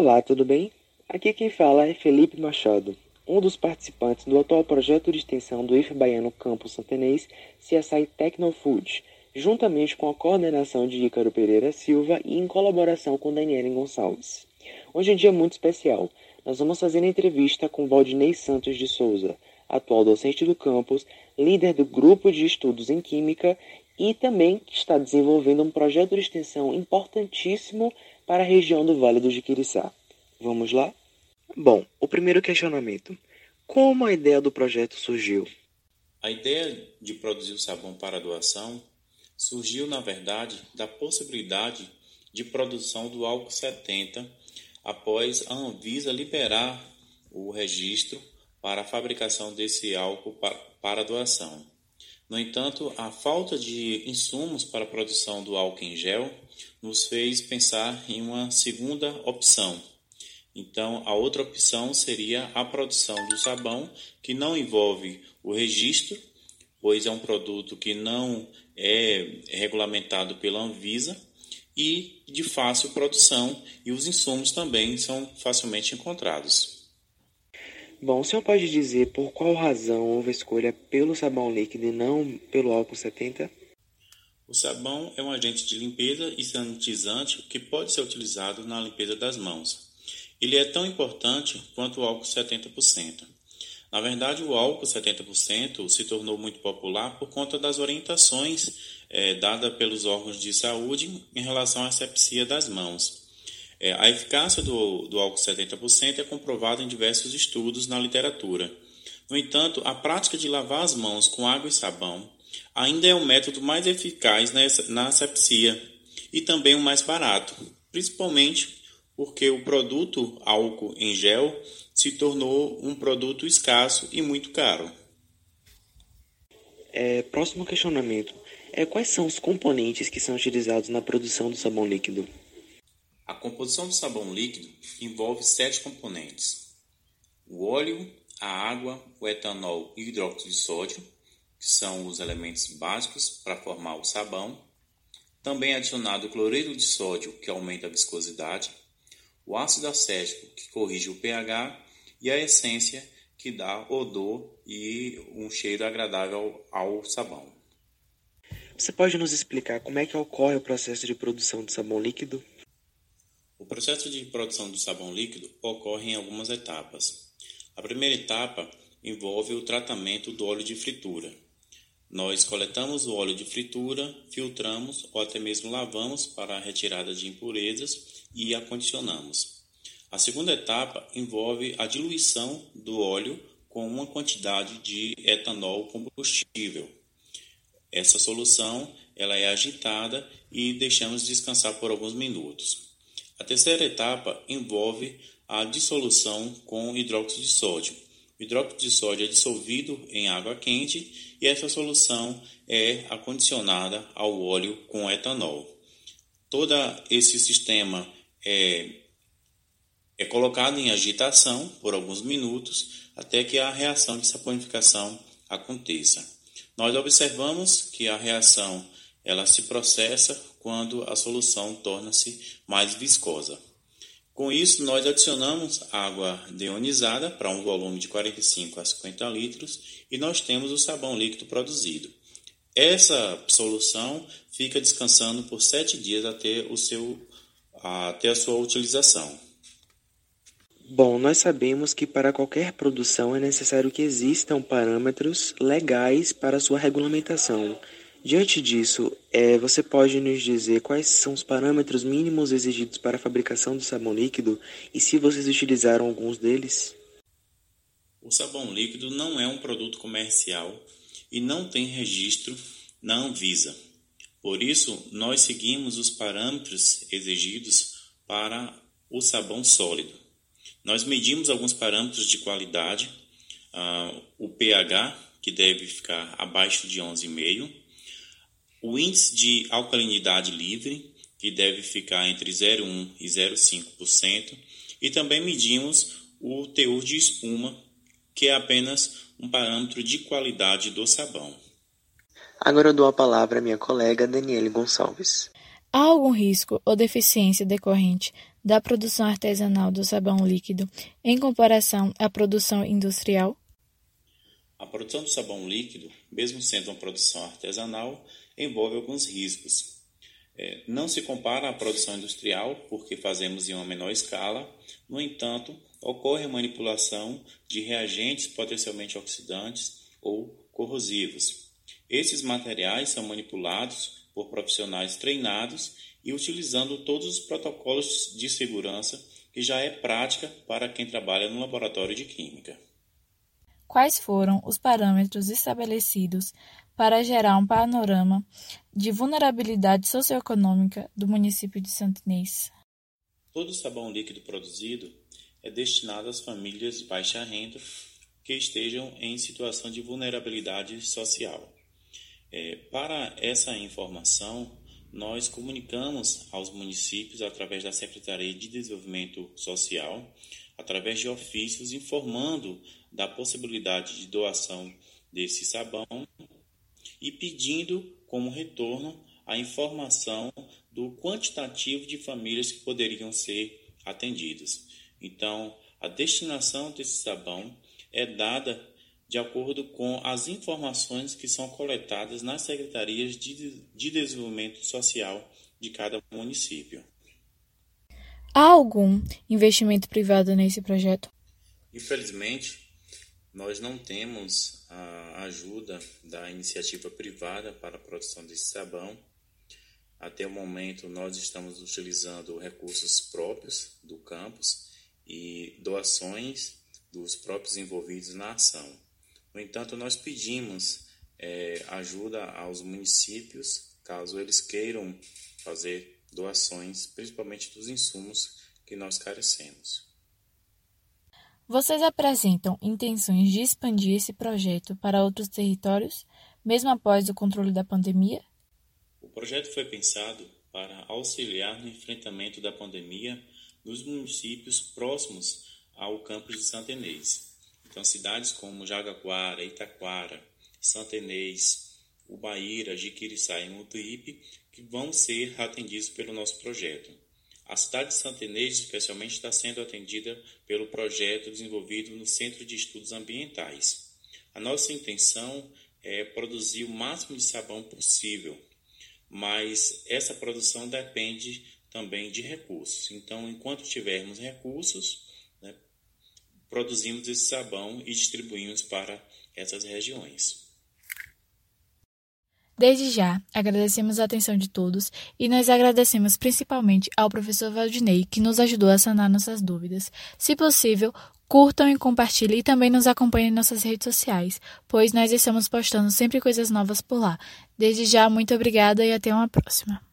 Olá, tudo bem? Aqui quem fala é Felipe Machado, um dos participantes do atual projeto de extensão do IF Baiano Campus Santenês CSI Tecnofood, juntamente com a coordenação de Ícaro Pereira Silva e em colaboração com Daniele Gonçalves. Hoje é um dia muito especial. Nós vamos fazer entrevista com Valdinei Santos de Souza, atual docente do campus, líder do grupo de estudos em Química e também está desenvolvendo um projeto de extensão importantíssimo para a região do Vale do Jiquiriçá. Vamos lá? Bom, o primeiro questionamento. Como a ideia do projeto surgiu? A ideia de produzir o sabão para doação surgiu, na verdade, da possibilidade de produção do álcool 70 após a Anvisa liberar o registro para a fabricação desse álcool para doação. No entanto, a falta de insumos para a produção do álcool em gel nos fez pensar em uma segunda opção. Então, a outra opção seria a produção do sabão, que não envolve o registro, pois é um produto que não é regulamentado pela Anvisa e de fácil produção, e os insumos também são facilmente encontrados. Bom, o senhor pode dizer por qual razão houve a escolha pelo sabão líquido e não pelo álcool 70? O sabão é um agente de limpeza e sanitizante que pode ser utilizado na limpeza das mãos. Ele é tão importante quanto o álcool 70%. Na verdade, o álcool 70% se tornou muito popular por conta das orientações é, dadas pelos órgãos de saúde em relação à asepsia das mãos. É, a eficácia do, do álcool 70% é comprovada em diversos estudos na literatura. No entanto, a prática de lavar as mãos com água e sabão ainda é o método mais eficaz na asepsia e também o mais barato, principalmente porque o produto álcool em gel se tornou um produto escasso e muito caro. É, próximo questionamento. É, quais são os componentes que são utilizados na produção do sabão líquido? A composição do sabão líquido envolve sete componentes: o óleo, a água, o etanol e o hidróxido de sódio, que são os elementos básicos para formar o sabão. Também é adicionado o cloreto de sódio, que aumenta a viscosidade, o ácido acético, que corrige o pH, e a essência, que dá odor e um cheiro agradável ao sabão. Você pode nos explicar como é que ocorre o processo de produção do sabão líquido? Processo de produção do sabão líquido ocorre em algumas etapas. A primeira etapa envolve o tratamento do óleo de fritura. Nós coletamos o óleo de fritura, filtramos ou até mesmo lavamos para a retirada de impurezas e acondicionamos. A segunda etapa envolve a diluição do óleo com uma quantidade de etanol combustível. Essa solução ela é agitada e deixamos descansar por alguns minutos. A terceira etapa envolve a dissolução com hidróxido de sódio. O hidróxido de sódio é dissolvido em água quente e essa solução é acondicionada ao óleo com etanol. Todo esse sistema é, é colocado em agitação por alguns minutos até que a reação de saponificação aconteça. Nós observamos que a reação ela se processa quando a solução torna-se mais viscosa. Com isso, nós adicionamos água deionizada para um volume de 45 a 50 litros e nós temos o sabão líquido produzido. Essa solução fica descansando por 7 dias até, o seu, até a sua utilização. Bom, nós sabemos que para qualquer produção é necessário que existam parâmetros legais para sua regulamentação. Diante disso, é, você pode nos dizer quais são os parâmetros mínimos exigidos para a fabricação do sabão líquido e se vocês utilizaram alguns deles? O sabão líquido não é um produto comercial e não tem registro na Anvisa. Por isso, nós seguimos os parâmetros exigidos para o sabão sólido. Nós medimos alguns parâmetros de qualidade, uh, o pH, que deve ficar abaixo de 11,5 o índice de alcalinidade livre, que deve ficar entre 0,1% e 0,5%, e também medimos o teor de espuma, que é apenas um parâmetro de qualidade do sabão. Agora eu dou a palavra à minha colega Daniele Gonçalves. Há algum risco ou deficiência decorrente da produção artesanal do sabão líquido em comparação à produção industrial? A produção do sabão líquido, mesmo sendo uma produção artesanal, envolve alguns riscos. É, não se compara à produção industrial, porque fazemos em uma menor escala, no entanto, ocorre a manipulação de reagentes potencialmente oxidantes ou corrosivos. Esses materiais são manipulados por profissionais treinados e utilizando todos os protocolos de segurança que já é prática para quem trabalha no laboratório de química. Quais foram os parâmetros estabelecidos para gerar um panorama de vulnerabilidade socioeconômica do município de Santo Inês? Todo sabão líquido produzido é destinado às famílias de baixa renda que estejam em situação de vulnerabilidade social. É, para essa informação, nós comunicamos aos municípios através da Secretaria de Desenvolvimento Social, através de ofícios informando da possibilidade de doação desse sabão e pedindo como retorno a informação do quantitativo de famílias que poderiam ser atendidas. Então, a destinação desse sabão é dada de acordo com as informações que são coletadas nas secretarias de, de desenvolvimento social de cada município. Há algum investimento privado nesse projeto? Infelizmente, nós não temos a ajuda da iniciativa privada para a produção desse sabão. Até o momento, nós estamos utilizando recursos próprios do campus e doações dos próprios envolvidos na ação. No entanto, nós pedimos é, ajuda aos municípios, caso eles queiram fazer doações, principalmente dos insumos que nós carecemos. Vocês apresentam intenções de expandir esse projeto para outros territórios, mesmo após o controle da pandemia? O projeto foi pensado para auxiliar no enfrentamento da pandemia nos municípios próximos ao campus de Santenês. Então, cidades como Jagaquara, Itaquara, Santenês, Ubaíra, Jiquiriçá e Mutuípe, que vão ser atendidos pelo nosso projeto. A cidade de Santenês, especialmente, está sendo atendida pelo projeto desenvolvido no Centro de Estudos Ambientais. A nossa intenção é produzir o máximo de sabão possível, mas essa produção depende também de recursos. Então, enquanto tivermos recursos, né, produzimos esse sabão e distribuímos para essas regiões. Desde já, agradecemos a atenção de todos e nós agradecemos principalmente ao professor Valdinei, que nos ajudou a sanar nossas dúvidas. Se possível, curtam e compartilhem e também nos acompanhem em nossas redes sociais, pois nós estamos postando sempre coisas novas por lá. Desde já, muito obrigada e até uma próxima.